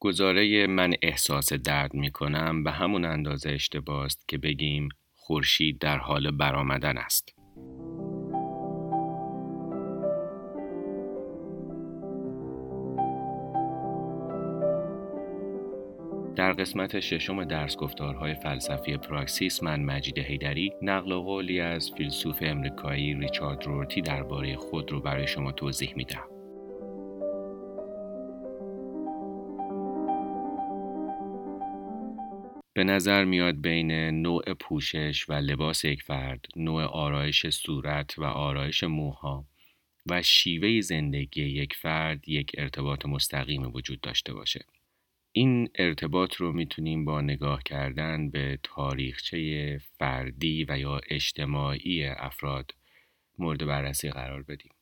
گزاره من احساس درد می کنم به همون اندازه اشتباه است که بگیم خورشید در حال برآمدن است. در قسمت ششم درس گفتارهای فلسفی پراکسیس من مجید هیدری نقل قولی از فیلسوف امریکایی ریچارد رورتی درباره خود رو برای شما توضیح میدم. به نظر میاد بین نوع پوشش و لباس یک فرد، نوع آرایش صورت و آرایش موها و شیوه زندگی یک فرد یک ارتباط مستقیم وجود داشته باشه. این ارتباط رو می‌تونیم با نگاه کردن به تاریخچه فردی و یا اجتماعی افراد مورد بررسی قرار بدیم.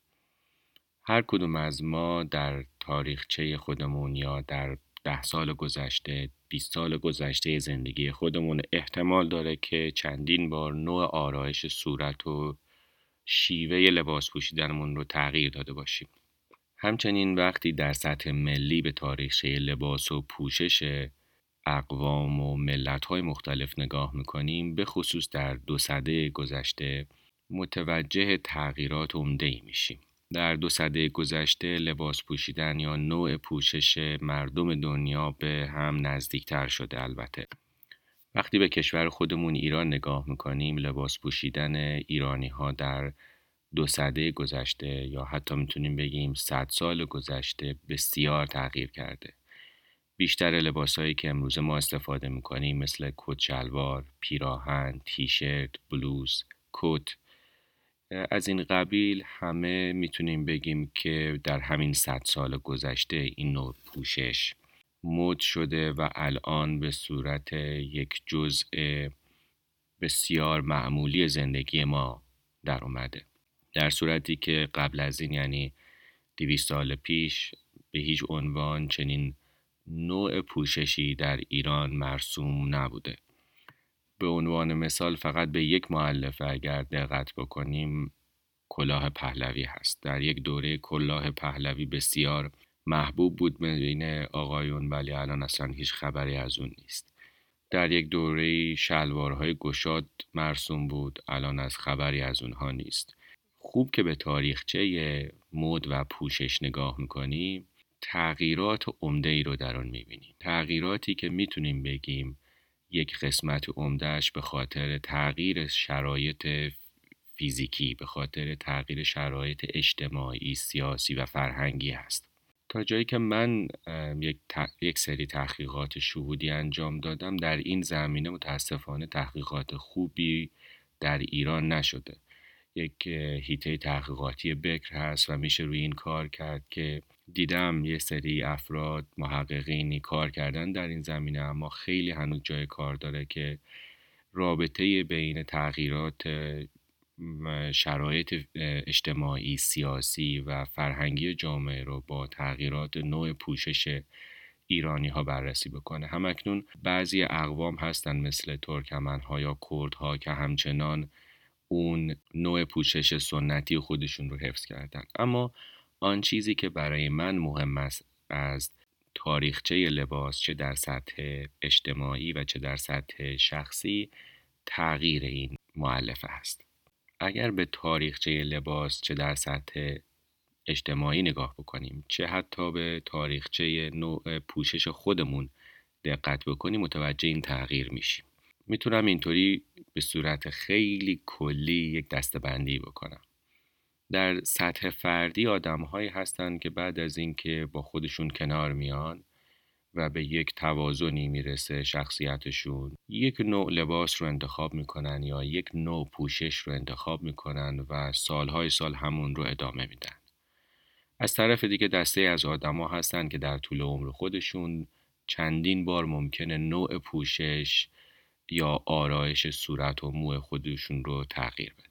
هر کدوم از ما در تاریخچه خودمون یا در ده سال گذشته 20 سال گذشته زندگی خودمون احتمال داره که چندین بار نوع آرایش صورت و شیوه لباس پوشیدنمون رو تغییر داده باشیم. همچنین وقتی در سطح ملی به تاریخچه لباس و پوشش اقوام و ملت‌های مختلف نگاه می‌کنیم به خصوص در دو سده گذشته متوجه تغییرات عمده ای میشیم. در دو سده گذشته لباس پوشیدن یا نوع پوشش مردم دنیا به هم نزدیکتر شده البته. وقتی به کشور خودمون ایران نگاه می‌کنیم لباس پوشیدن ایرانی ها در دو سده گذشته یا حتی می‌تونیم بگیم صد سال گذشته بسیار تغییر کرده. بیشتر لباسهایی که امروز ما استفاده می‌کنیم مثل کت شلوار، پیراهن، تیشرت، بلوز، کت از این قبیل همه می‌تونیم بگیم که در همین صد سال گذشته این نوع پوشش مد شده و الان به صورت یک جزء بسیار معمولی زندگی ما در اومده. در صورتی که قبل از این یعنی دویست سال پیش به هیچ عنوان چنین نوع پوششی در ایران مرسوم نبوده. به عنوان مثال فقط به یک معلفه اگر دقت بکنیم کلاه پهلوی هست. در یک دوره کلاه پهلوی بسیار محبوب بود بین آقایون ولی الان اصلا هیچ خبری از اون نیست. در یک دوره شلوارهای گشاد مرسوم بود الان از خبری از اونها نیست. خوب که به تاریخچه مد و پوشش نگاه می‌کنیم تغییرات عمده ای رو در آن می‌بینیم تغییراتی که می‌تونیم بگیم یک قسمت عمدهش به خاطر تغییر شرایط فیزیکی به خاطر تغییر شرایط اجتماعی سیاسی و فرهنگی هست. تا جایی که من یک, سری تحقیقات شهودی انجام دادم در این زمینه متاسفانه تحقیقات خوبی در ایران نشده. یک هیته تحقیقاتی بکر هست و میشه روی این کار کرد که دیدم یه سری افراد محققینی کار کردن در این زمینه اما خیلی هنوز جای کار داره که رابطه بین تغییرات شرایط اجتماعی سیاسی و فرهنگی جامعه رو با تغییرات نوع پوشش ایرانی ها بررسی بکنه. همکنون بعضی اقوام هستن مثل ترکمن ها یا کرد ها که همچنان اون نوع پوشش سنتی خودشون رو حفظ کردن. اما آن چیزی که برای من مهم است از تاریخچه لباس چه در سطح اجتماعی و چه در سطح شخصی تغییر این معلفه هست اگر به تاریخچه لباس چه در سطح اجتماعی نگاه بکنیم چه حتی به تاریخچه نوع پوشش خودمون دقت بکنیم متوجه این تغییر میشیم. می‌تونم اینطوری به صورت خیلی کلی یک دستبندی بکنم. در سطح فردی آدم هایی هستند که بعد از اینکه با خودشون کنار میان و به یک توازنی می‌رسه شخصیتشون یک نوع لباس رو انتخاب می‌کنن یا یک نوع پوشش رو انتخاب می‌کنن و سالهای سال همون رو ادامه میدن. از طرف دیگه دسته از آدما هستن که در طول عمر خودشون چندین بار ممکنه نوع پوشش یا آرایش صورت و مو خودشون رو تغییر بدن.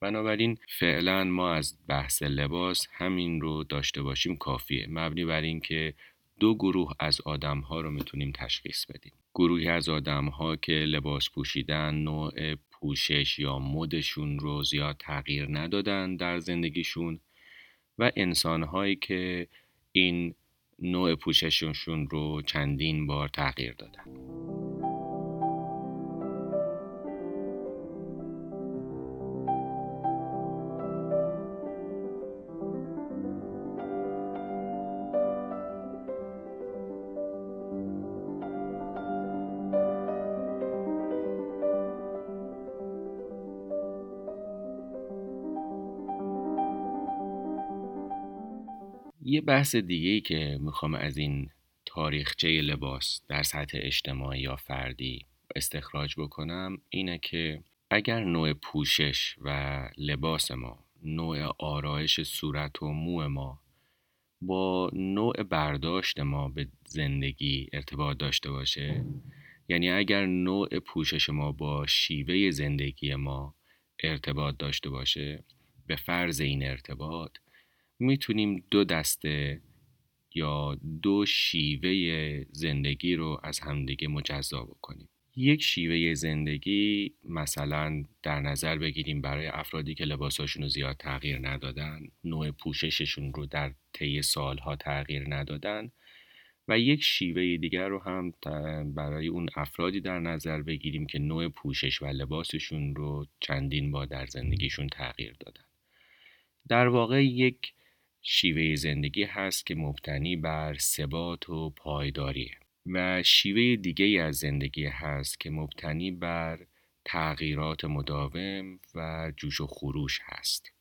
بنابراین فعلا ما از بحث لباس همین رو داشته باشیم کافیه. مبنی بر اینکه دو گروه از آدم ها رو می‌تونیم تشخیص بدیم. گروهی از آدم ها که لباس پوشیدن نوع پوشش یا مدشون رو زیاد تغییر ندادن در زندگیشون و انسان هایی که این نوع پوشششون رو چندین بار تغییر دادن. بحث دیگه ای که می‌خوام از این تاریخچه لباس در سطح اجتماعی یا فردی استخراج بکنم اینه که اگر نوع پوشش و لباس ما نوع آرایش صورت و مو ما با نوع برداشت ما به زندگی ارتباط داشته باشه یعنی اگر نوع پوشش ما با شیوه زندگی ما ارتباط داشته باشه به فرض این ارتباط می‌تونیم دو دسته یا دو شیوه زندگی رو از همدیگه مجزا بکنیم. یک شیوه زندگی مثلا در نظر بگیریم برای افرادی که لباساشون رو زیاد تغییر ندادن نوع پوشششون رو در طی سالها تغییر ندادن و یک شیوه دیگر رو هم برای اون افرادی در نظر بگیریم که نوع پوشش و لباسشون رو چندین بار در زندگیشون تغییر دادن. در واقع یک شیوه زندگی هست که مبتنی بر ثبات و پایداریه و شیوه دیگه از زندگی هست که مبتنی بر تغییرات مداوم و جوش و خروش هست.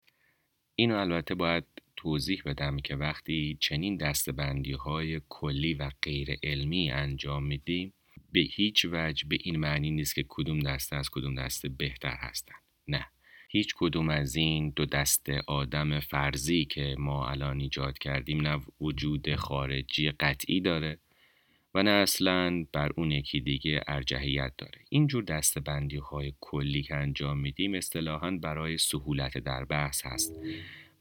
اینو البته باید توضیح بدم که وقتی چنین دستبندی های کلی و غیر علمی انجام میدیم به هیچ وجه به این معنی نیست که کدوم دسته از کدوم دسته بهتر هستن. نه. هیچ کدوم از این دو دست آدم فرضی که ما الان ایجاد کردیم نه وجود خارجی قطعی داره و نه اصلا بر اون یکی دیگه ارجحیت داره. اینجور دستبندی های کلی که انجام میدیم اصطلاحا برای سهولت در بحث هست.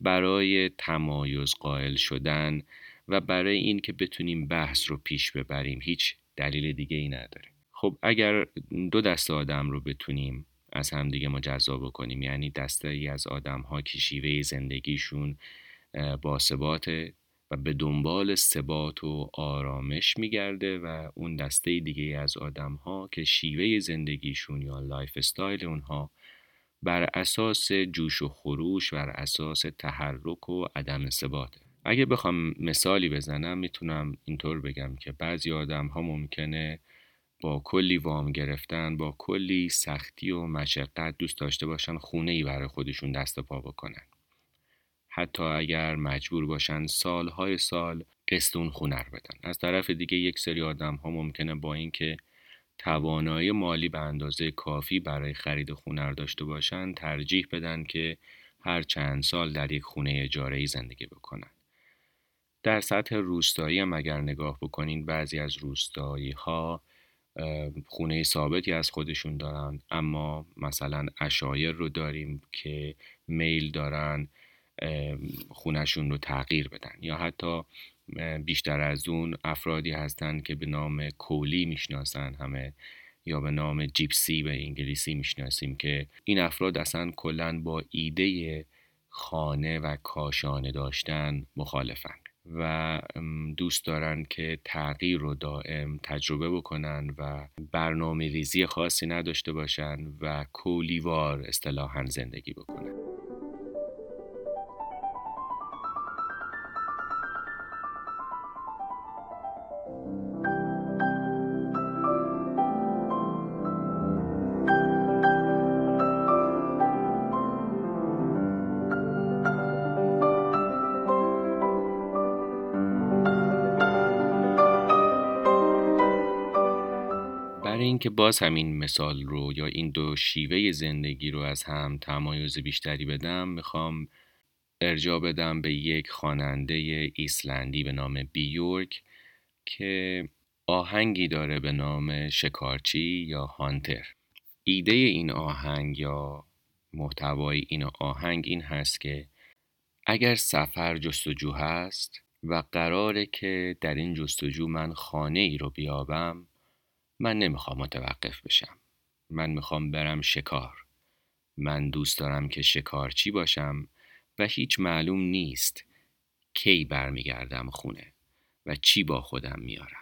برای تمایز قائل شدن و برای این که بتونیم بحث رو پیش ببریم هیچ دلیل دیگه ای نداره. خب اگر دو دسته آدم رو بتونیم از همدیگه مجزا بکنیم. یعنی دسته ای از آدم ها که شیوه زندگیشون با ثبات و به دنبال ثبات و آرامش میگرده و اون دسته دیگه از آدم ها که شیوه زندگیشون یا lifestyle اونها بر اساس جوش و خروش بر اساس تحرک و عدم ثباته. اگه بخوام مثالی بزنم می‌تونم اینطور بگم که بعضی آدم ها ممکنه با کلی وام گرفتن با کلی سختی و مشقت دوست داشته باشن خونه ای برای خودشون دست پا بکنن. حتی اگر مجبور باشن سالهای سال قسط اون خونه رو بدن. از طرف دیگه یک سری آدم ها ممکنه با اینکه توانایی مالی به اندازه کافی برای خرید خونه رو داشته باشن ترجیح بدن که هر چند سال در یک خونه اجاره ای زندگی بکنن. در سطح روستایی هم اگر نگاه بکنین بعضی از روستایی ها خونه ثابتی از خودشون دارن اما مثلا اشایر رو داریم که میل دارن خونشون رو تغییر بدن. یا حتی بیشتر از اون افرادی هستند که به نام کولی می‌شناسن همه یا به نام جیپسی به انگلیسی می‌شناسیم که این افراد اصلا کلا با ایده خانه و کاشانه داشتن مخالفن. و دوست دارن که تغییر رو دائم تجربه بکنن و برنامه ریزی خاصی نداشته باشن و کولیوار اصطلاحا زندگی بکنن. باز همین مثال رو یا این دو شیوه زندگی رو از هم تمایز بیشتری بدم می‌خوام ارجا بدم به یک خواننده ایسلندی به نام بیورک که آهنگی داره به نام شکارچی یا هانتر. ایده این آهنگ یا محتوای این آهنگ این هست که اگر سفر جستجو هست و قراره که در این جستجو من خانه ای رو بیابم من نمی‌خوام متوقف بشم. من می‌خوام برم شکار. من دوست دارم که شکارچی باشم و هیچ معلوم نیست کی برمیگردم خونه و چی با خودم میارم.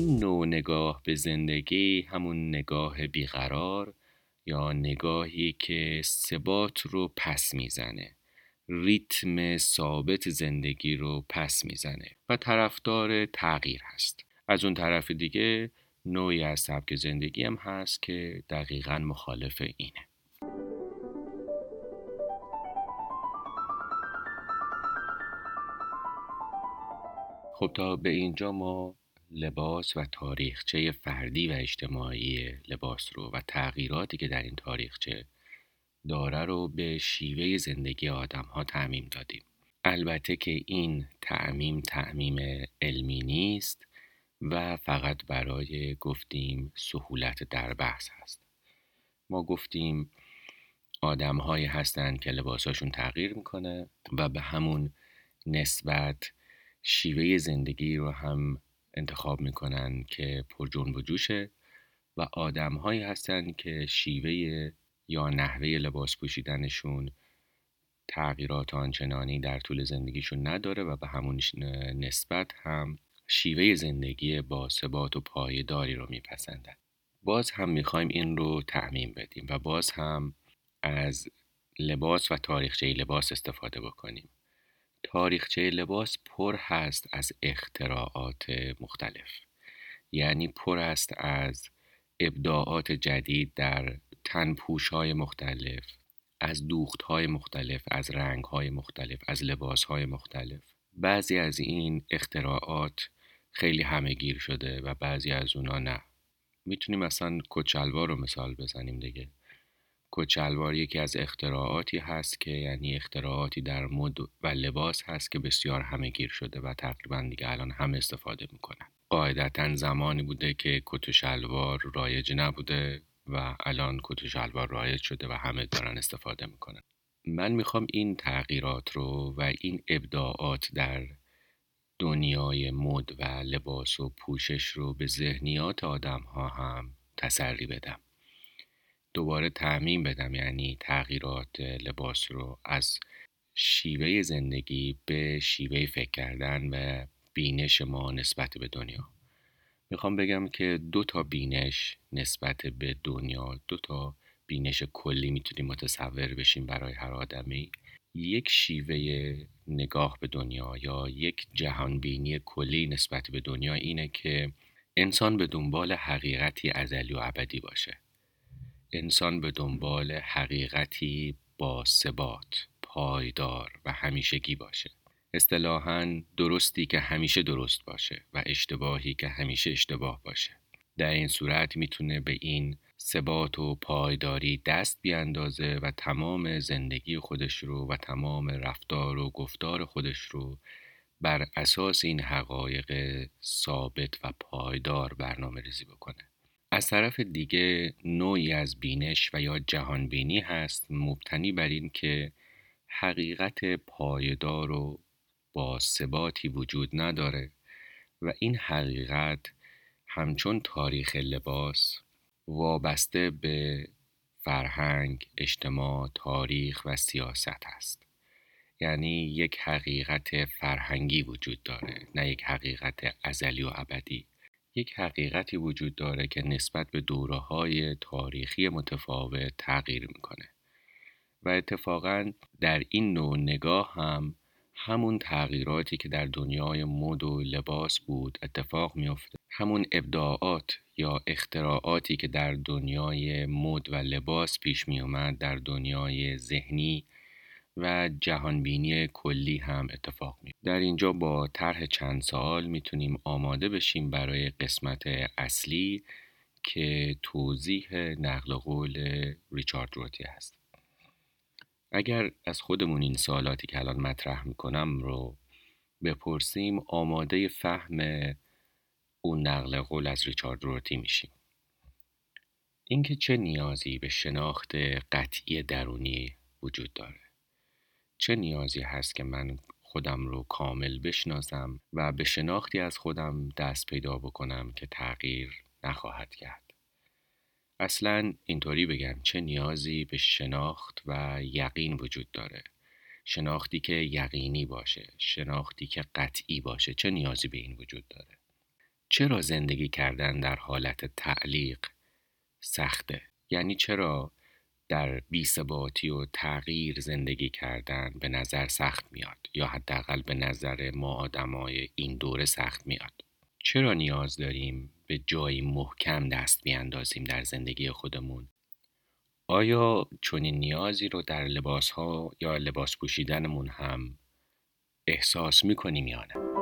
نگاه به زندگی همون نگاه بیقرار یا نگاهی که ثبات رو پس می‌زنه ریتم ثابت زندگی رو پس می‌زنه و طرفدار تغییر هست. از اون طرف دیگه نوعی از سبک زندگی هم هست که دقیقا مخالف اینه. خب تا به اینجا ما لباس و تاریخچه فردی و اجتماعی لباس رو و تغییراتی که در این تاریخچه داره رو به شیوه زندگی آدم ها تعمیم دادیم. البته که این تعمیم تعمیم علمی نیست و فقط برای گفتیم سهولت در بحث هست. ما گفتیم آدم هایی هستند که لباساشون تغییر می‌کنه و به همون نسبت شیوه زندگی رو هم انتخاب می‌کنن که پر جنب و جوشه و آدم هایی هستن که شیوه یا نحوه لباس پوشیدنشون تغییرات آنچنانی در طول زندگیشون نداره و به همون نسبت هم شیوه زندگی با ثبات و پایداری رو میپسندن. باز هم می‌خوایم این رو تعمین بدیم و باز هم از لباس و تاریخچه لباس استفاده بکنیم. تاریخچه لباس پر هست از اختراعات مختلف. یعنی پر است از ابداعات جدید در تنپوش های مختلف از دوخت های مختلف از رنگ های مختلف از لباس های مختلف. بعضی از این اختراعات خیلی همهگیر شده و بعضی از اونا نه. می‌تونیم اصلا کچلوار رو مثال بزنیم دیگه. کچلوار یکی از اختراعاتی هست که یعنی اختراعاتی در مد و لباس هست که بسیار همهگیر شده و تقریبا دیگه الان هم استفاده می‌کنن. قاعدتا زمانی بوده که کت و شلوار رایج نبوده و الان کت و شلوار رایج شده و همه دارن استفاده می‌کنن. من می‌خوام این تغییرات رو و این ابداعات در دنیای مد و لباس و پوشش رو به ذهنیات آدم ها هم تسری بدم. دوباره تعمین بدم یعنی تغییرات لباس رو از شیوه زندگی به شیوه فکر کردن و بینش ما نسبت به دنیا. می‌خوام بگم که دو تا بینش نسبت به دنیا دو تا بینش کلی می‌تونیم متصور بشیم برای هر آدمی. یک شیوه نگاه به دنیا یا یک جهان بینی کلی نسبت به دنیا اینه که انسان به دنبال حقیقتی ازلی و ابدی باشه. انسان به دنبال حقیقتی با ثبات پایدار و همیشگی باشه. اصطلاحا درستی که همیشه درست باشه و اشتباهی که همیشه اشتباه باشه. در این صورت می‌تونه به این ثبات و پایداری دست بیاندازه و تمام زندگی خودش رو و تمام رفتار و گفتار خودش رو بر اساس این حقایق ثابت و پایدار برنامه ریزی بکنه. از طرف دیگه نوعی از بینش و یا جهان بینی هست مبتنی بر این که حقیقت پایدار و با ثباتی وجود نداره و این حقیقت همچون تاریخ لباس وابسته به فرهنگ، اجتماع، تاریخ و سیاست است. یعنی یک حقیقت فرهنگی وجود داره نه یک حقیقت ازلی و ابدی یک حقیقتی وجود داره که نسبت به دوره های تاریخی متفاوت تغییر می‌کنه و اتفاقا در این نوع نگاه هم همون تغییراتی که در دنیای مد و لباس بود اتفاق میافته. همون ابداعات یا اختراعاتی که در دنیای مد و لباس پیش می اومد در دنیای ذهنی و جهانبینی کلی هم اتفاق می در اینجا با طرح چند سال می‌تونیم آماده بشیم برای قسمت اصلی که توضیح نقل قول ریچارد روتی هست. اگر از خودمون این سوالاتی که الان مطرح می‌کنم رو بپرسیم آماده فهم اون نقل قول از ریچارد روتی میشیم. اینکه چه نیازی به شناخت قطعی درونی وجود داره. چه نیازی هست که من خودم رو کامل بشناسم و به شناختی از خودم دست پیدا بکنم که تغییر نخواهد کرد؟ اصلا اینطوری بگم چه نیازی به شناخت و یقین وجود داره؟ شناختی که یقینی باشه شناختی که قطعی باشه چه نیازی به این وجود داره؟ چرا زندگی کردن در حالت تعلیق سخته؟ یعنی چرا در بیثباتی و تغییر زندگی کردن به نظر سخت میاد یا حداقل به نظر ما آدمای این دوره سخت میاد چرا نیاز داریم به جایی محکم دست بیاندازیم در زندگی خودمون آیا چنین نیازی رو در لباس ها یا لباس پوشیدنمون هم احساس می‌کنیم یا نه؟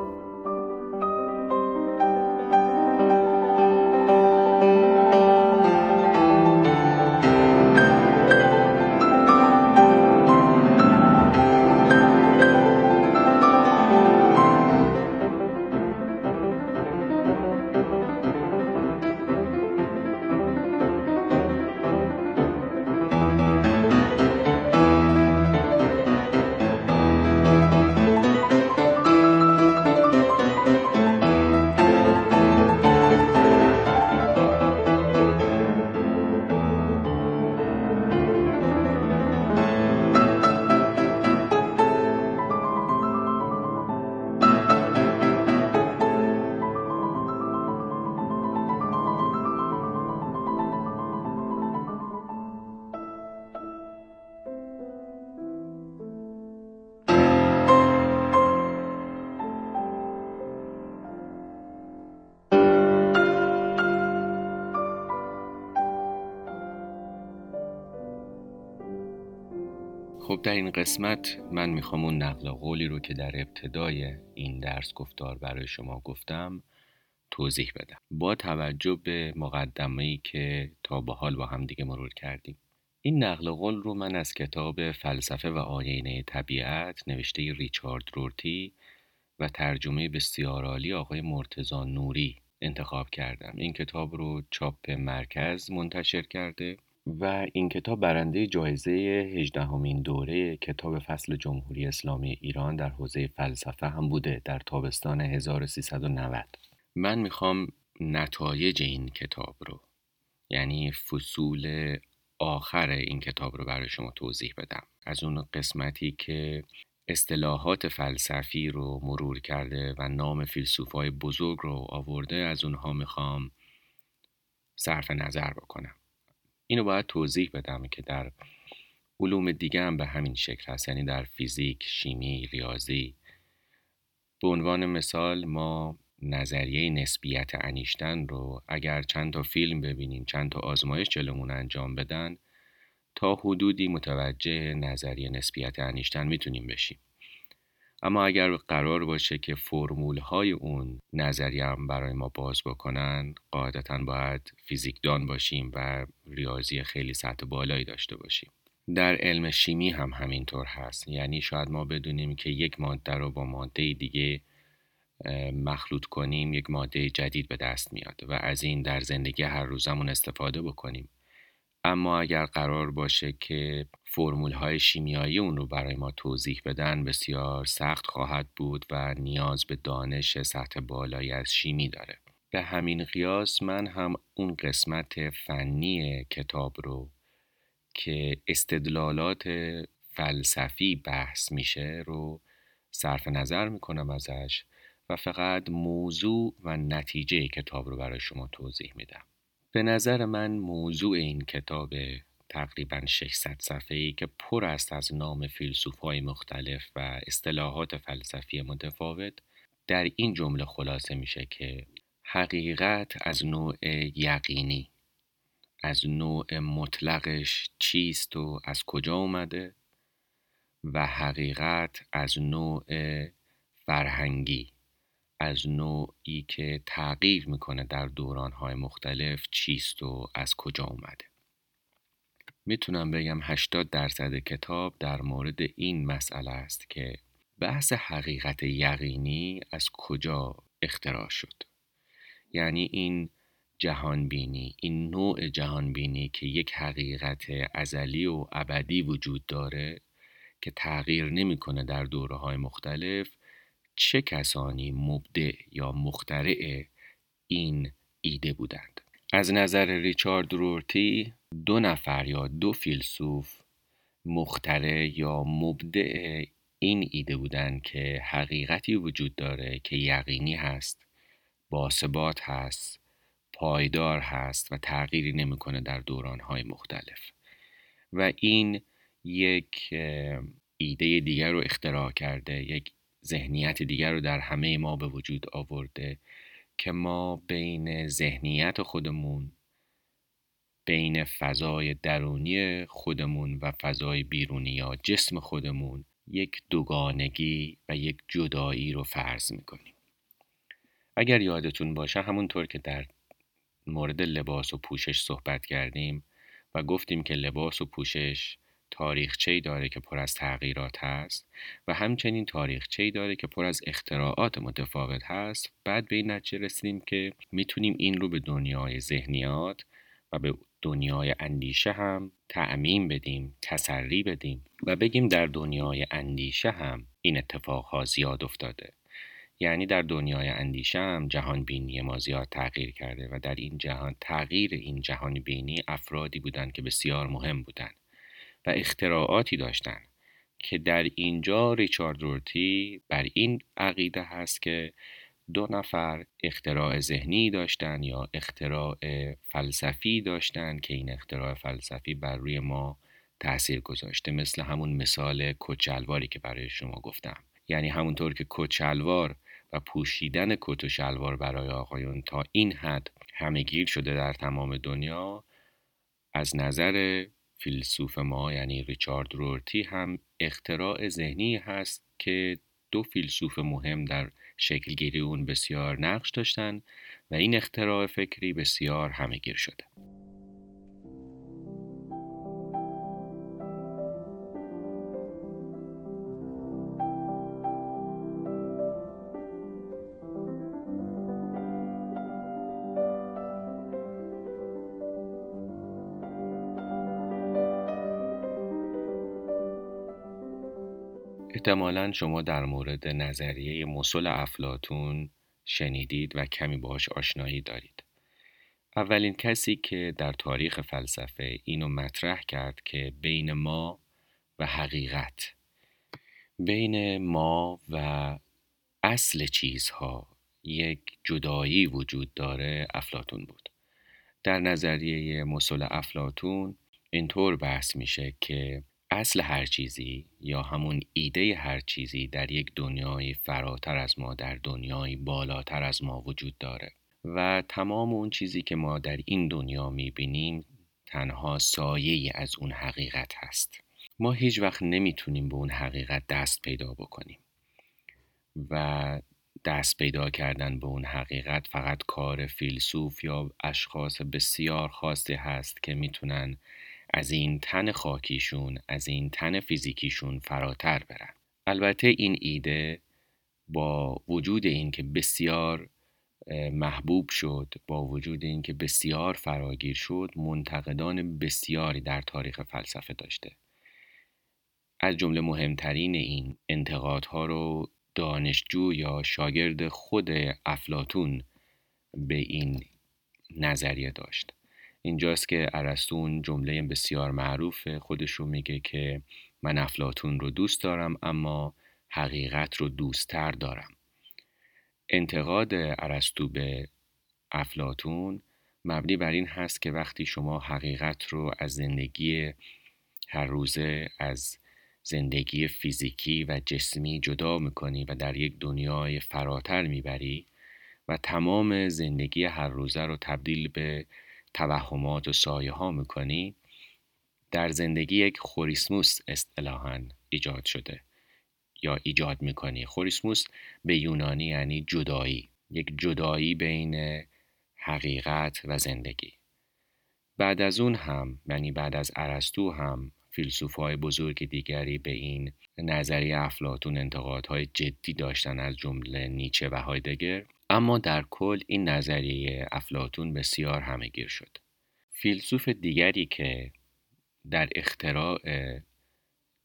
در این قسمت من می‌خوام اون نقل قولی رو که در ابتدای این درس گفتار برای شما گفتم توضیح بدم. با توجه به مقدمه‌ای که تا به حال با هم دیگه مرور کردیم. این نقل قول رو من از کتاب فلسفه و آینه طبیعت نوشته ریچارد رورتی و ترجمه بسیار عالی آقای مرتزا نوری انتخاب کردم. این کتاب رو چاپ مرکز منتشر کرده. و این کتاب برنده جایزه هجدهمین دوره کتاب فصل جمهوری اسلامی ایران در حوزه فلسفه هم بوده در تابستان 1390 من می‌خوام نتایج این کتاب رو یعنی فصول آخر این کتاب رو برای شما توضیح بدم. از اون قسمتی که اصطلاحات فلسفی رو مرور کرده و نام فیلسوفای بزرگ رو آورده از اونها می‌خوام صرف نظر بکنم. اینو باید توضیح بدم که در علوم دیگه هم به همین شکل هست. یعنی در فیزیک، شیمی، ریاضی. به عنوان مثال ما نظریه نسبیت انیشتن رو اگر چند تا فیلم ببینیم چند تا آزمایش جلومون انجام بدن تا حدودی متوجه نظریه نسبیت انیشتن می‌تونیم بشیم. اما اگر قرار باشه که فرمول های اون نظریه هم برای ما باز بکنن قاعدتا باید فیزیکدان باشیم و ریاضی خیلی سطح بالایی داشته باشیم. در علم شیمی هم همینطور هست. یعنی شاید ما بدونیم که یک ماده رو با ماده دیگه مخلوط کنیم یک ماده جدید به دست میاد و از این در زندگی هر روزمون استفاده بکنیم. اما اگر قرار باشه که فرمول های شیمیایی اون رو برای ما توضیح بدن بسیار سخت خواهد بود و نیاز به دانش سطح بالایی از شیمی داره. به همین قیاس من هم اون قسمت فنی کتاب رو که استدلالات فلسفی بحث میشه رو صرف نظر می‌کنم ازش و فقط موضوع و نتیجه کتاب رو برای شما توضیح میدم. به نظر من موضوع این کتاب تقریبا 600 صفحه‌ای که پر است از نام فیلسوف‌های مختلف و اصطلاحات فلسفی متفاوت در این جمله خلاصه میشه که حقیقت از نوع یقینی از نوع مطلقش چیست و از کجا اومده و حقیقت از نوع فرهنگی. از نوعی که تغییر می‌کنه در دورانهای مختلف چیست و از کجا اومده. می‌تونم بگم 80 درصد کتاب در مورد این مسئله است که بحث حقیقت یقینی از کجا اختراع شد. یعنی این جهانبینی این نوع جهانبینی که یک حقیقت ازلی و ابدی وجود داره که تغییر نمی‌کنه در دوره های مختلف چه کسانی مبدع یا مخترع این ایده بودند؟ از نظر ریچارد رورتی دو نفر یا دو فیلسوف مخترع یا مبدع این ایده بودند که حقیقتی وجود داره که یقینی هست باثبات هست پایدار هست و تغییری نمی‌کنه در دورانهای مختلف. و این یک ایده دیگر رو اختراع کرده یک ذهنیت دیگر رو در همه ما به وجود آورده که ما بین ذهنیت خودمون بین فضای درونی خودمون و فضای بیرونی یا جسم خودمون یک دوگانگی و یک جدایی رو فرض می‌کنیم. اگر یادتون باشه همونطور که در مورد لباس و پوشش صحبت کردیم و گفتیم که لباس و پوشش تاریخچه‌ای داره که پر از تغییرات هست و همچنین تاریخچه‌ای داره که پر از اختراعات متفاوت هست. بعد به این نتیجه رسیدیم که می‌تونیم این رو به دنیای ذهنیات و به دنیای اندیشه هم تعمین بدیم تسری بدیم و بگیم در دنیای اندیشه هم این اتفاق زیاد افتاده. یعنی در دنیای اندیشه هم جهان بینی ما زیاد تغییر کرده و در این جهان تغییر این جهان بینی افرادی بودند که بسیار مهم بودند و اختراعاتی داشتند که در اینجا ریچارد رورتی بر این عقیده هست که دو نفر اختراع ذهنی داشتن یا اختراع فلسفی داشتن که این اختراع فلسفی بر روی ما تاثیر گذاشته مثل همون مثال کچلواری که برای شما گفتم. یعنی همونطور که کچلوار و پوشیدن کت و شلوار برای آقایون تا این حد همهگیر شده در تمام دنیا از نظر فیلسوف ما یعنی ریچارد رورتی هم اختراع ذهنی هست که دو فیلسوف مهم در شکلگیری اون بسیار نقش داشتن و این اختراع فکری بسیار همهگیر شده. احتمالا شما در مورد نظریه مسل افلاتون شنیدید و کمی باش آشنایی دارید. اولین کسی که در تاریخ فلسفه اینو مطرح کرد که بین ما و حقیقت بین ما و اصل چیزها یک جدایی وجود داره افلاتون بود. در نظریه مسل افلاتون اینطور بحث میشه که اصل هر چیزی یا همون ایده هر چیزی در یک دنیای فراتر از ما در دنیای بالاتر از ما وجود داره. و تمام اون چیزی که ما در این دنیا می‌بینیم تنها سایه از اون حقیقت هست. ما هیچ وقت نمی‌تونیم به اون حقیقت دست پیدا بکنیم. و دست پیدا کردن به اون حقیقت فقط کار فیلسوف یا اشخاص بسیار خاصی هست که می‌تونن از این تن خاکیشون از این تن فیزیکیشون فراتر برن. البته این ایده با وجود اینکه بسیار محبوب شد با وجود اینکه بسیار فراگیر شد منتقدان بسیاری در تاریخ فلسفه داشته. از جمله مهمترین این انتقادها رو دانشجو یا شاگرد خود افلاتون به این نظریه داشت. اینجاست که ارسطو جمله بسیار معروف خودش رو میگه که من افلاتون رو دوست دارم اما حقیقت رو دوستتر دارم. انتقاد ارسطو به افلاتون مبنی بر این هست که وقتی شما حقیقت رو از زندگی هر روزه از زندگی فیزیکی و جسمی جدا می‌کنی و در یک دنیای فراتر می‌بری و تمام زندگی هر روزه رو تبدیل به توهمات و سایه ها می‌کنی در زندگی یک خوریسموس اصطلاحا ایجاد شده یا ایجاد می‌کنی. خوریسموس به یونانی یعنی جدایی یک جدایی بین حقیقت و زندگی. بعد از اون هم یعنی بعد از ارسطو هم فیلسوفای بزرگ دیگری به این نظریه افلاتون انتقادهای جدی داشتن از جمله نیچه و هایدگر. اما در کل این نظریه افلاتون بسیار همهگیر شد. فیلسوف دیگری که در اختراع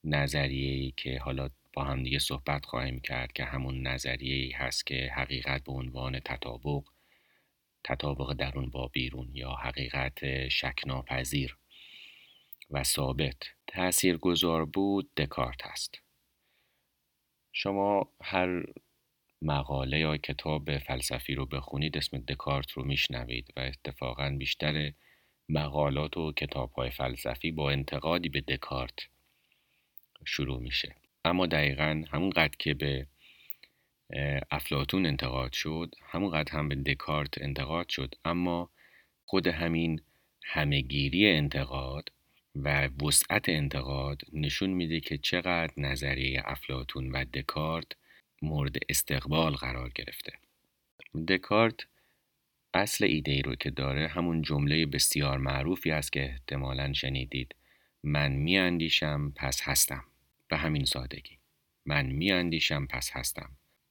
نظریه‌ای که حالا با هم دیگه صحبت خواهیم کرد که همون نظریه هست که حقیقت به عنوان تطابق تطابق درون با بیرون یا حقیقت شکناپذیر و ثابت تأثیر گذار بود دکارت است. شما هر مقاله یا کتاب فلسفی رو بخونید اسم دکارت رو میشنوید و اتفاقا بیشتر مقالات و کتاب های فلسفی با انتقادی به دکارت شروع میشه. اما دقیقا همونقدر که به افلاتون انتقاد شد همونقدر هم به دکارت انتقاد شد. اما خود همین همهگیری انتقاد و وسعت انتقاد نشون میده که چقدر نظریه افلاتون و دکارت مورد استقبال قرار گرفته. دکارت اصل ایده ای رو که داره همون جمله بسیار معروفی است که احتمالا شنیدید. من میاندیشم پس هستم. به همین سادگی. من میاندیشم پس هستم.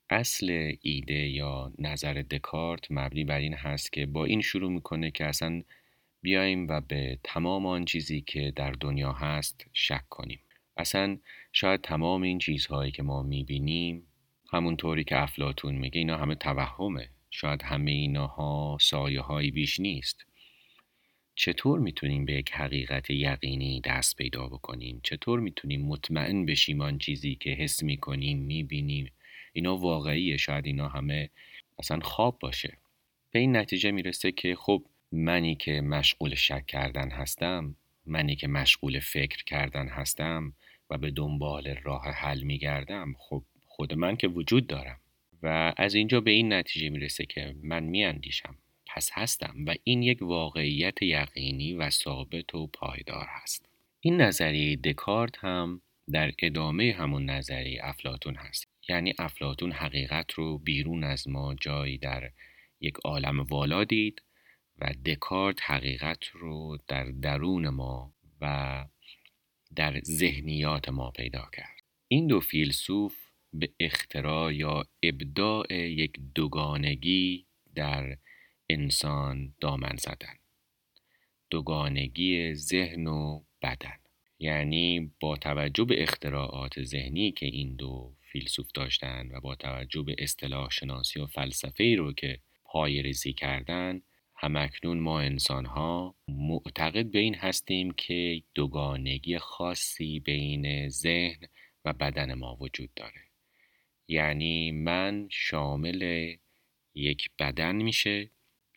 اصل ایده یا نظر دکارت مبنی بر این هست که با این شروع می‌کنه که اصلا بیایم و به تمام آن چیزی که در دنیا هست شک کنیم. اصلا شاید تمام این چیزهایی که ما می‌بینیم همونطوری که افلاتون میگه اینا همه توهمه. شاید همه اینها سایه هایی بیش نیست. چطور می‌تونیم به یک حقیقت یقینی دست پیدا بکنیم؟ چطور می‌تونیم مطمئن بشیم آن چیزی که حس می‌کنیم می‌بینیم؟ اینا واقعیه. شاید اینا همه اصلا خواب باشه. به این نتیجه می‌رسه که خب منی که مشغول شک کردن هستم منی که مشغول فکر کردن هستم و به دنبال راه حل میگردم خب خود من که وجود دارم. و از اینجا به این نتیجه می‌رسه که من میاندیشم. پس هستم و این یک واقعیت یقینی و ثابت و پایدار هست. این نظریه دکارت هم در ادامه همون نظریه افلاتون هست. یعنی افلاتون حقیقت رو بیرون از ما جایی در یک عالم والا دید و دکارت حقیقت رو در درون ما و در ذهنیات ما پیدا کرد. این دو فیلسوف به اختراع یا ابداع یک دوگانگی در انسان دامن زدن. دوگانگی ذهن و بدن. یعنی با توجه به اختراعات ذهنی که این دو فیلسوف داشتن و با توجه به اصطلاح شناسی و فلسفه ای رو که پای ریزی کردن همکنون ما انسان ها معتقد به این هستیم که دوگانگی خاصی بین ذهن و بدن ما وجود داره. یعنی من شامل یک بدن میشه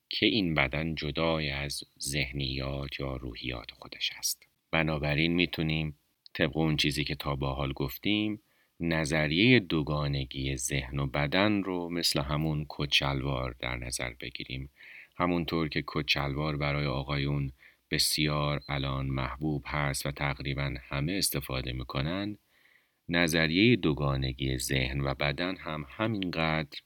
که این بدن جدای از ذهنیات یا روحیات خودش است. بنابراین می‌تونیم طبق اون چیزی که تا با حال گفتیم نظریه دوگانگی ذهن و بدن رو مثل همون کچلوار در نظر بگیریم. همونطور که کچلوار برای آقایون بسیار الان محبوب هست و تقریبا همه استفاده می‌کنن نظریه دوگانگی ذهن و بدن هم همینقدر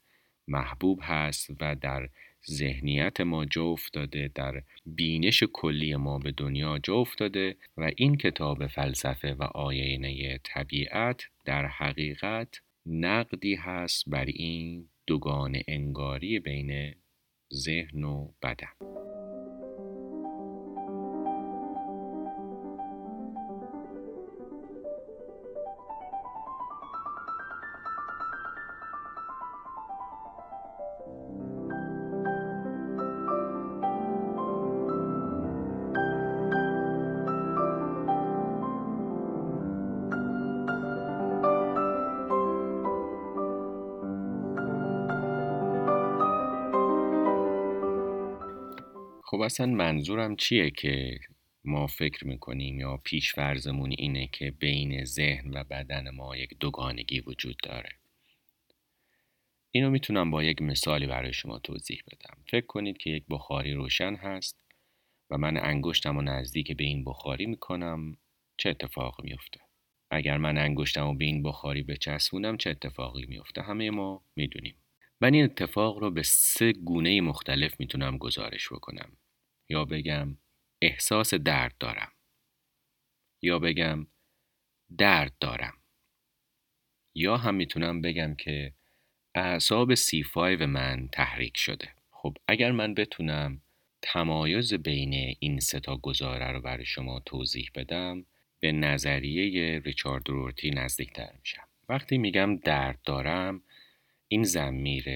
محبوب هست و در ذهنیت ما جا افتاده در بینش کلی ما به دنیا جا افتاده و این کتاب فلسفه و آینه طبیعت در حقیقت نقدی هست بر این دوگان انگاری بین ذهن و بدن. اصلا منظورم چیه که ما فکر می‌کنیم یا پیش فرضمون اینه که بین ذهن و بدن ما یک دوگانگی وجود داره؟ اینو می‌تونم با یک مثالی برای شما توضیح بدم. فکر کنید که یک بخاری روشن هست و من انگشتم و نزدیک به این بخاری می‌کنم چه اتفاقی میفته اگر من انگشتم و به این بخاری بچسبونم چه اتفاقی میفته همه ما می‌دونیم. من این اتفاق رو به سه گونه مختلف می‌تونم گزارش بکنم. یا بگم احساس درد دارم. یا بگم درد دارم. یا هم می‌تونم بگم که اعصاب C5 من تحریک شده. خب اگر من بتونم تمایز بین این سه تا گزاره رو برای شما توضیح بدم به نظریه ریچارد رورتی نزدیکتر میشم. وقتی میگم درد دارم این زمیر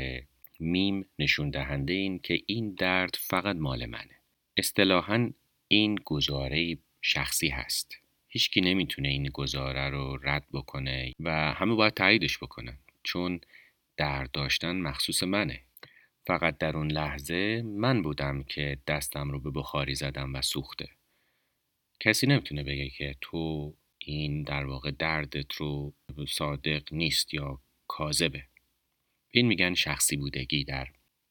میم نشون دهنده این که این درد فقط مال منه. اصطلاحا این گزاره شخصی هست. هیچکی نمی‌تونه این گزاره رو رد بکنه و همه باید تاییدش بکنن چون درد داشتن مخصوص منه. فقط در اون لحظه من بودم که دستم رو به بخاری زدم و سوخته. کسی نمی‌تونه بگه که تو این در واقع دردت رو صادق نیست یا کاذبه. این میگن شخصی بودگی در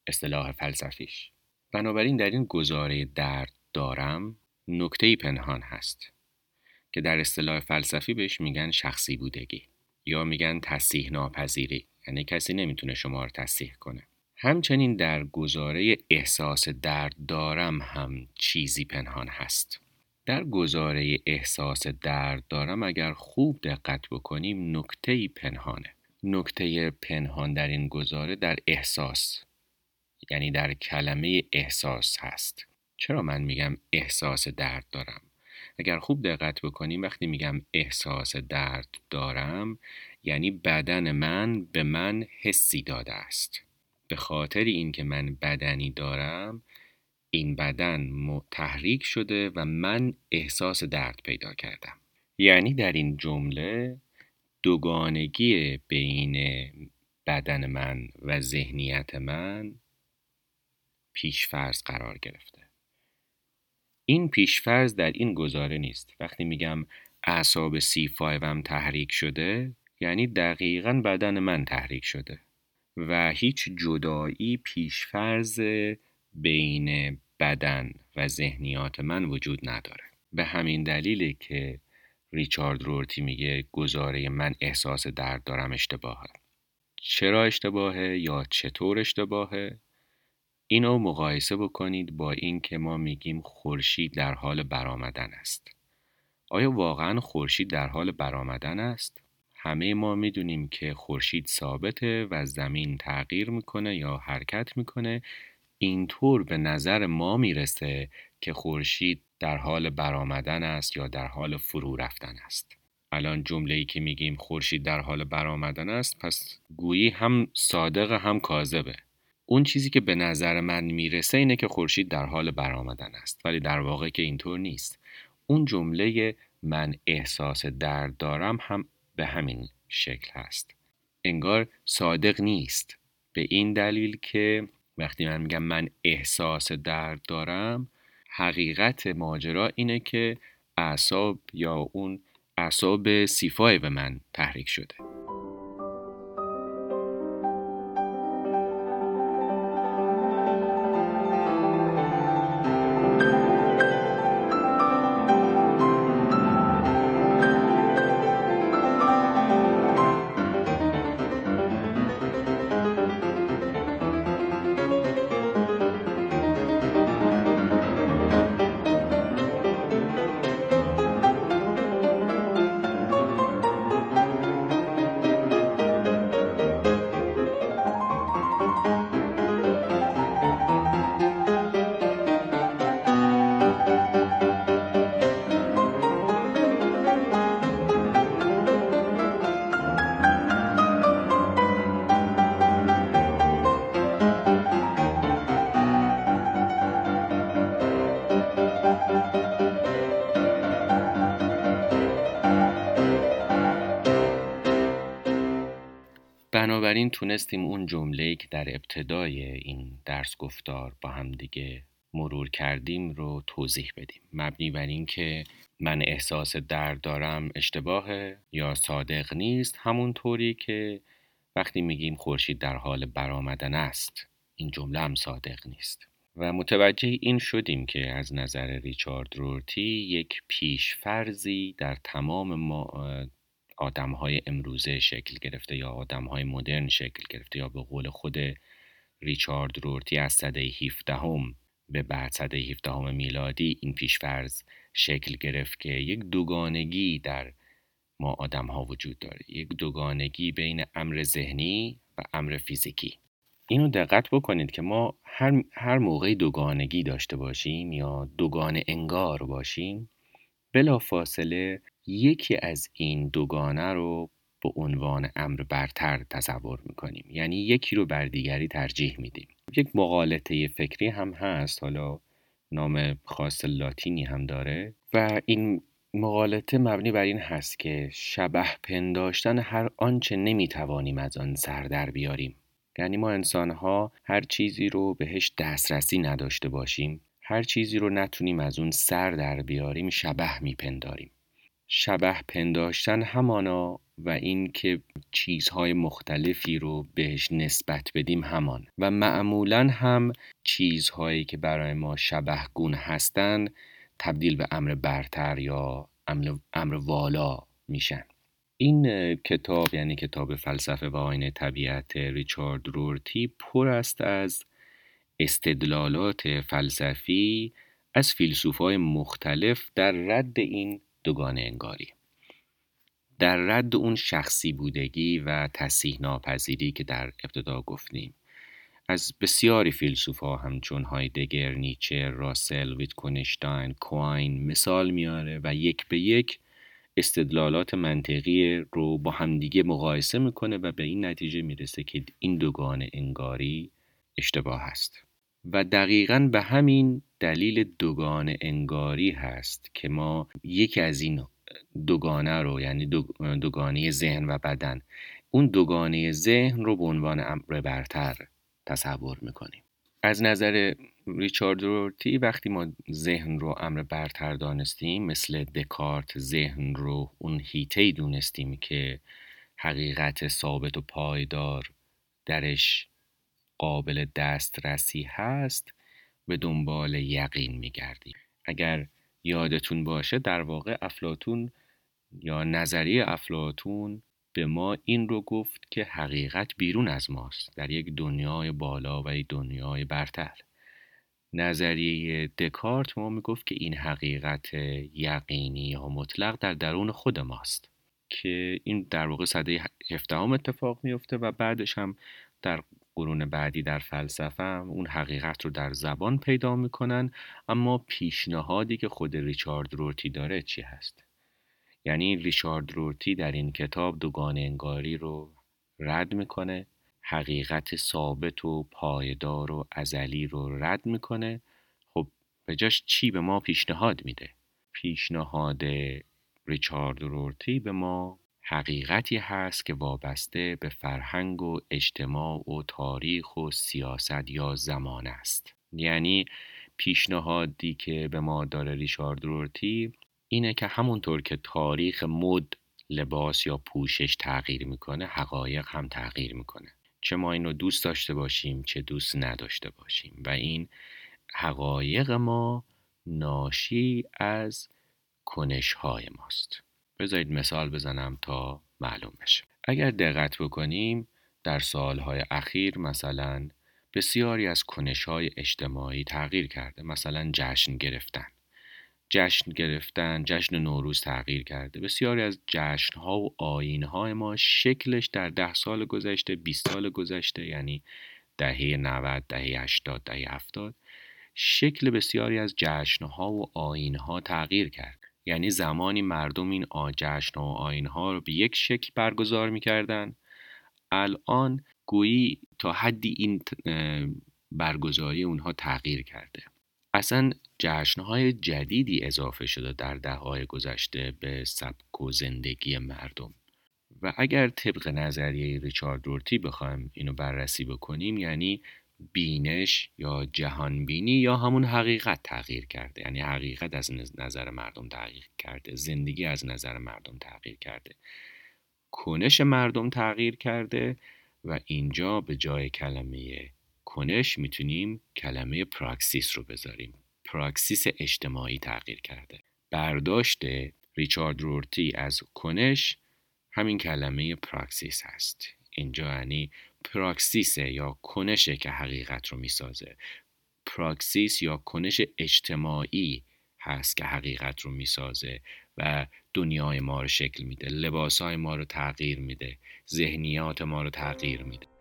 اصطلاح فلسفیش. بنابراین در این گزاره درد دارم نکته پنهان هست که در اصطلاح فلسفی بهش میگن شخصی بودگی یا میگن تصیح ناپذیری یعنی کسی نمی‌تونه شما رو تصیح کنه. همچنین در گزاره احساس درد دارم هم چیزی پنهان هست. در گزاره احساس درد دارم اگر خوب دقت بکنیم نکته پنهانه. نکته پنهان در این گزاره در احساس. یعنی در کلمه احساس هست. چرا من میگم احساس درد دارم؟ اگر خوب دقت بکنیم وقتی میگم احساس درد دارم یعنی بدن من به من حسی داده است. به خاطر اینکه من بدنی دارم این بدن تحریک شده و من احساس درد پیدا کردم. یعنی در این جمله دوگانگی بین بدن من و ذهنیت من پیشفرض قرار گرفته. این پیشفرض در این گزاره نیست. وقتی میگم اعصاب سی فایوم تحریک شده یعنی دقیقا بدن من تحریک شده و هیچ جدایی پیشفرض بین بدن و ذهنیات من وجود نداره. به همین دلیله که ریچارد رورتی میگه گزاره من احساس درد دارم اشتباهه. چرا اشتباهه یا چطور اشتباهه؟ اینو مقایسه بکنید با اینکه ما میگیم خورشید در حال برآمدن است. آیا واقعا خورشید در حال برآمدن است؟ همه ما می‌دونیم که خورشید ثابته و زمین تغییر می‌کنه یا حرکت می‌کنه. اینطور به نظر ما می‌رسه که خورشید در حال برآمدن است یا در حال فرو رفتن است. الان جمله ای که میگیم خورشید در حال برآمدن است پس گویی هم صادق هم کاذبه. اون چیزی که به نظر من می‌رسه اینه که خورشید در حال برآمدن است ولی در واقع که اینطور نیست. اون جمله من احساس درد دارم هم به همین شکل هست. انگار صادق نیست. به این دلیل که وقتی من میگم من احساس درد دارم حقیقت ماجرا اینه که اعصاب یا اون اعصاب سیفای به من تحریک شده. تونستیم اون جمله که در ابتدای این درس گفتار با هم دیگه مرور کردیم رو توضیح بدیم. مبنی بر اینکه من احساس درد دارم اشتباهه یا صادق نیست همونطوری که وقتی میگیم خورشید در حال برآمدن است این جمله هم صادق نیست. و متوجه این شدیم که از نظر ریچارد رورتی یک پیشفرزی در تمام ما آدم های امروزه شکل گرفته یا آدم های مدرن شکل گرفته یا به قول خود ریچارد رورتی از سده 17 هم به بعد سده 17 هم میلادی این پیشفرز شکل گرفت که یک دوگانگی در ما آدم ها وجود داره. یک دوگانگی بین امر ذهنی و امر فیزیکی. اینو دقت بکنید که ما هر, هر موقع دوگانگی داشته باشیم یا دوگان انگار باشیم بلا فاصله یکی از این دوگانه رو به عنوان امر برتر تصور می‌کنیم. یعنی یکی رو بر دیگری ترجیح میدیم. یک مقالطه فکری هم هست حالا نام خاص لاتینی هم داره. و این مقالطه مبنی بر این هست که شبه پنداشتن هر آنچه نمی‌توانیم از آن سر در بیاریم. یعنی ما انسان ها هر چیزی رو بهش دسترسی نداشته باشیم. هر چیزی رو نتونیم از اون سر در بیاریم شبه میپنداریم. شبه پنداشتن همانا و اینکه چیزهای مختلفی رو بهش نسبت بدیم همان. و معمولا هم چیزهایی که برای ما شبه گون هستن تبدیل به امر برتر یا امر, امر والا میشن. این کتاب یعنی کتاب فلسفه و آینه طبیعت ریچارد رورتی پر است از استدلالات فلسفی از فیلسوفای مختلف در رد این دوگانه انگاری. در رد اون شخصی بودگی و تصیح ناپذیری که در ابتدا گفتیم. از بسیاری فیلسوفا همچون هایدگر، نیچه، راسل، ویتکونشتاین، کوین مثال میاره و یک به یک استدلالات منطقی رو با همدیگه مقایسه می‌کنه و به این نتیجه می‌رسه که این دوگان انگاری اشتباه هست و دقیقا به همین دلیل دوگان انگاری هست که ما یکی از این دوگانه رو یعنی دوگانه ذهن و بدن اون دوگانه ذهن رو به عنوان امر برتر تصور می‌کنیم. از نظر ریچارد رورتی وقتی ما ذهن رو امر برتر دانستیم مثل دکارت ذهن رو اون هیته دونستیم که حقیقت ثابت و پایدار درش قابل دسترسی هست به دنبال یقین میگردیم. اگر یادتون باشه در واقع افلاتون یا نظریه افلاتون به ما این رو گفت که حقیقت بیرون از ماست در یک دنیای بالا و یک دنیای برتر. نظریه دکارت ما می‌گفت که این حقیقت یقینی یا مطلق در درون خود ماست که این در واقع صده هفدهم اتفاق میفته و بعدش هم در قرون بعدی در فلسفه هم اون حقیقت رو در زبان پیدا می‌کنن اما پیشنهادی که خود ریچارد رورتی داره چی هست؟ یعنی ریچارد رورتی در این کتاب دوگان انگاری رو رد می‌کنه حقیقت ثابت و پایدار و ازلی رو رد می‌کنه. خب به جاش چی به ما پیشنهاد میده؟ پیشنهاد ریچارد رورتی به ما حقیقتی هست که وابسته به فرهنگ و اجتماع و تاریخ و سیاست یا زمان است. یعنی پیشنهادی که به ما داره ریچارد رورتی اینه که همونطور که تاریخ مد لباس یا پوشش تغییر می‌کنه حقایق هم تغییر می‌کنه. چه ما اینو دوست داشته باشیم چه دوست نداشته باشیم. و این حقایق ما ناشی از کنش های ماست. بذارید مثال بزنم تا معلوم بشه. اگر دقت بکنیم در سالهای اخیر مثلا بسیاری از کنش های اجتماعی تغییر کرده مثلا جشن گرفتن. جشن گرفتن جشن نوروز تغییر کرده. بسیاری از جشن ها و آین های ما شکلش در ده سال گذشته 20 سال گذشته یعنی دهه 90 دهه 80 دهه 70 شکل بسیاری از جشن ها و آین ها تغییر کرد یعنی زمانی مردم این جشن و آین ها رو به یک شکل برگزار می‌کردن. الان گویی تا حدی این برگزاری اونها تغییر کرده. اصلا جشنهای جدیدی اضافه شده در دههای گذشته به سبک و زندگی مردم. و اگر طبق نظریه ریچارد رورتی بخوایم اینو بررسی بکنیم یعنی بینش یا جهانبینی یا همون حقیقت تغییر کرده. یعنی حقیقت از نظر مردم تغییر کرده. زندگی از نظر مردم تغییر کرده. کنش مردم تغییر کرده و اینجا به جای کلمه کنش می‌تونیم کلمه پراکسیس رو بذاریم. پراکسیس اجتماعی تغییر کرده. برداشت ریچارد رورتی از کنش همین کلمه پراکسیس هست. اینجا یعنی پراکسیسه یا کنشه که حقیقت رو می‌سازه. پراکسیس یا کنش اجتماعی هست که حقیقت رو می‌سازه و دنیای ما رو شکل میده لباسهای ما رو تغییر میده ذهنیات ما رو تغییر میده.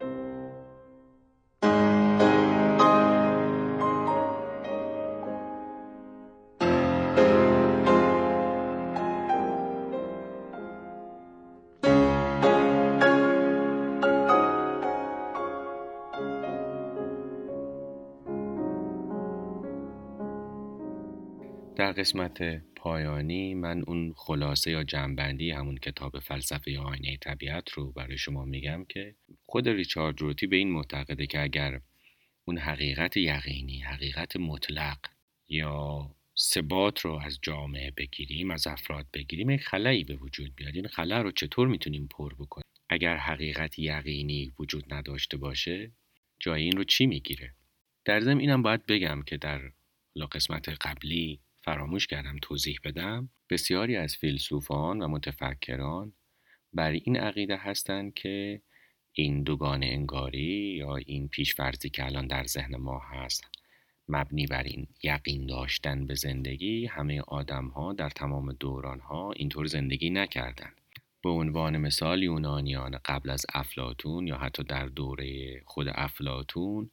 قسمت پایانی من اون خلاصه یا جنبندی همون کتاب فلسفه آینه طبیعت رو برای شما میگم که خود ریچارد روتی به این معتقده که اگر اون حقیقت یقینی حقیقت مطلق یا ثبات رو از جامعه بگیریم از افراد بگیریم یک خلایی به وجود بیاد. این خلا رو چطور می‌تونیم پر بکنیم؟ اگر حقیقت یقینی وجود نداشته باشه جای این رو چی می‌گیره؟ در ضمن اینم باید بگم که در قسمت قبلی فراموش کردم توضیح بدم. بسیاری از فیلسوفان و متفکران بر این عقیده هستند که این دوگان انگاری یا این پیشفرزی که الان در ذهن ما هست مبنی بر این یقین داشتن به زندگی همه آدم ها در تمام دوران ها اینطور زندگی نکردند. به عنوان مثال یونانیان قبل از افلاتون یا حتی در دوره خود افلاتون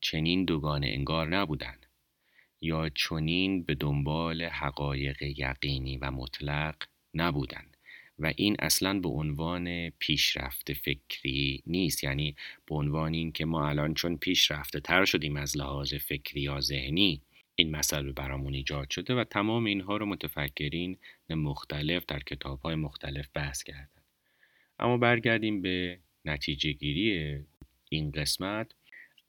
چنین دوگان انگار نبودند. یا چنین به دنبال حقایق یقینی و مطلق نبودند و این اصلا به عنوان پیشرفت فکری نیست. یعنی به عنوان این که ما الان چون پیشرفته تر شدیم از لحاظ فکری یا ذهنی این مسئله برامون ایجاد شده و تمام اینها رو متفکرین مختلف در کتاب های مختلف بحث کردن. اما برگردیم به نتیجه گیری این قسمت.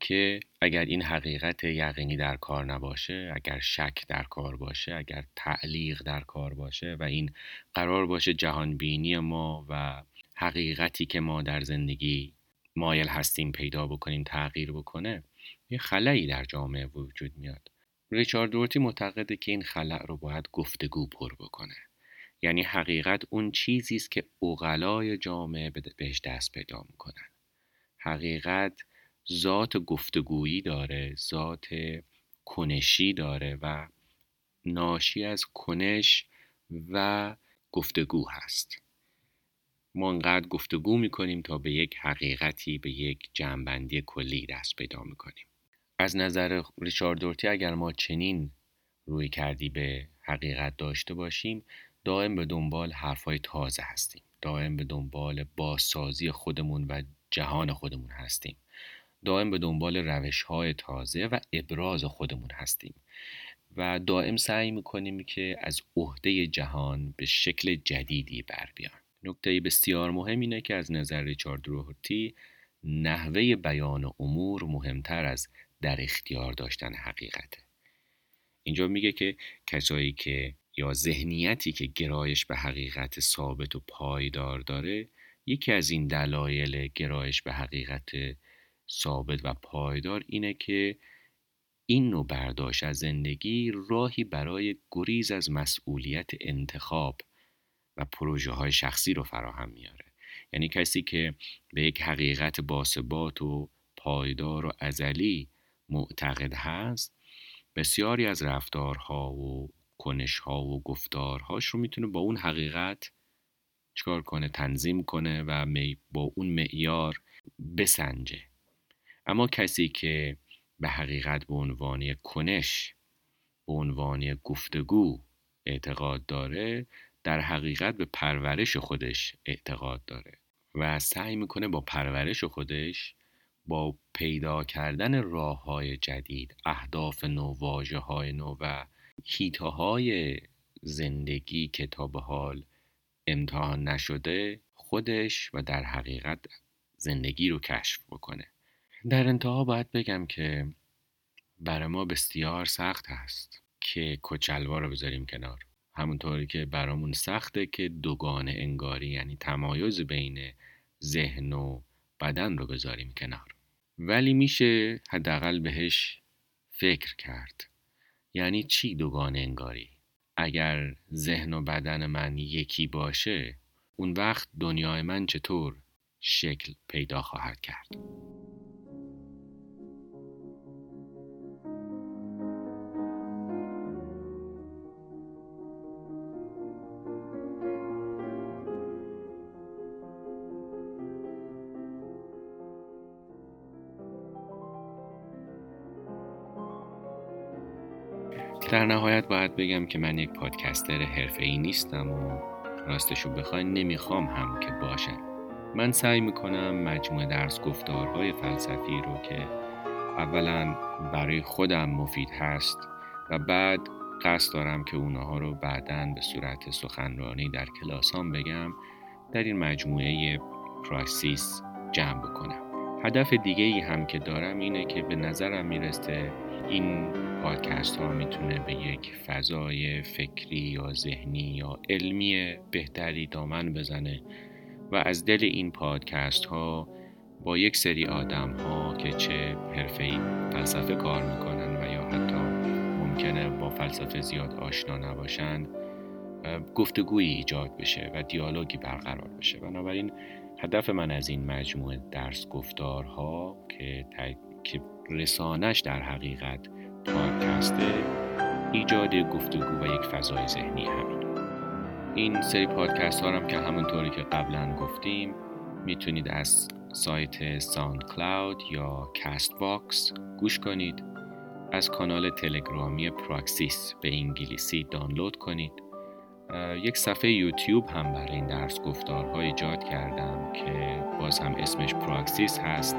که اگر این حقیقت یقینی در کار نباشه اگر شک در کار باشه اگر تعلیق در کار باشه و این قرار باشه جهان بینی ما و حقیقتی که ما در زندگی مایل هستیم پیدا بکنیم تغییر بکنه یه خلایی در جامعه وجود میاد. ریچارد دورتی معتقده که این خلع رو باید گفتگو پر بکنه. یعنی حقیقت اون چیزی است که اغلای جامعه بهش دست پیدا می‌کنن. حقیقت ذات گفتگویی داره ذات کنشی داره و ناشی از کنش و گفتگو هست. ما انقدر گفتگو می‌کنیم تا به یک حقیقتی به یک جنبندی کلی دست پیدا می‌کنیم. از نظر ریچارد دورتی اگر ما چنین روی کردی به حقیقت داشته باشیم دائم به دنبال حرفای تازه هستیم. دائم به دنبال بازسازی خودمون و جهان خودمون هستیم. دائم به دنبال روش های تازه و ابراز خودمون هستیم و دائم سعی می‌کنیم که از عهده جهان به شکل جدیدی بر بیان. نکته بسیار مهم اینه که از نظر ریچارد روهرتی نحوه بیان امور مهمتر از در اختیار داشتن حقیقته. اینجا میگه که کسایی که یا ذهنیتی که گرایش به حقیقت ثابت و پایدار داره یکی از این دلایل گرایش به حقیقت ثابت و پایدار اینه که این نوع برداشت از زندگی راهی برای گریز از مسئولیت انتخاب و پروژه های شخصی رو فراهم میاره. یعنی کسی که به یک حقیقت باثبات و پایدار و ازلی معتقد هست بسیاری از رفتارها و کنشها و گفتارهاش رو می‌تونه با اون حقیقت چکار کنه تنظیم کنه و با اون معیار بسنجه. اما کسی که به حقیقت به عنوان کنش به عنوان گفتگو اعتقاد داره در حقیقت به پرورش خودش اعتقاد داره و سعی می‌کنه با پرورش خودش با پیدا کردن راه های جدید اهداف نو واجه های نو و هیتاهای زندگی که تا به حال امتحان نشده خودش و در حقیقت زندگی رو کشف بکنه. در انتها باید بگم که برای ما بسیار سخت هست که کچلوار رو بذاریم کنار. همونطوری که برامون سخته که دوگان انگاری یعنی تمایز بین ذهن و بدن رو بذاریم کنار. ولی میشه حداقل بهش فکر کرد. یعنی چی دوگان انگاری؟ اگر ذهن و بدن من یکی باشه اون وقت دنیای من چطور شکل پیدا خواهد کرد؟ در نهایت باید بگم که من یک پادکستر ای نیستم و راستشو بخواین نمی‌خوام هم که باشم من سعی می‌کنم مجموعه درس گفتارهای فلسفی رو که اولا برای خودم مفید هست و بعد قصد دارم که اونها رو بعدا به صورت سخنرانی در کلاسام بگم در این مجموعه پراکسیس جمع بکنم. هدف دیگه ای هم که دارم اینه که به نظرم می‌رسه این پادکست ها می‌تونه به یک فضای فکری یا ذهنی یا علمی بهتری دامن بزنه و از دل این پادکست ها با یک سری آدم ها که چه حرفه‌ای فلسفه کار می‌کنن و یا حتی ممکنه با فلسفه زیاد آشنا نباشند گفتگویی ایجاد بشه و دیالوگی برقرار بشه. بنابراین هدف من از این مجموعه درس گفتارها که, که رسانش در حقیقت پادکسته ایجاد گفتگو و یک فضای ذهنی همین. این سری پادکست ها هم که همونطوری که قبلا گفتیم می‌تونید از سایت SoundCloud یا Castbox گوش کنید. از کانال تلگرامی پراکسیس به انگلیسی دانلود کنید. یک صفحه یوتیوب هم برای این درس گفتارها ایجاد کردم که باز هم اسمش پراکسیس هست.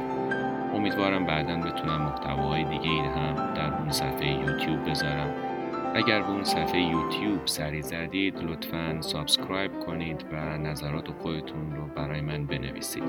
امیدوارم بعدا بتونم محتواهای دیگه ای هم در اون صفحه یوتیوب بذارم. اگر به اون صفحه یوتیوب سری زدید لطفا سابسکرایب کنید و نظرات خودتون رو برای من بنویسید.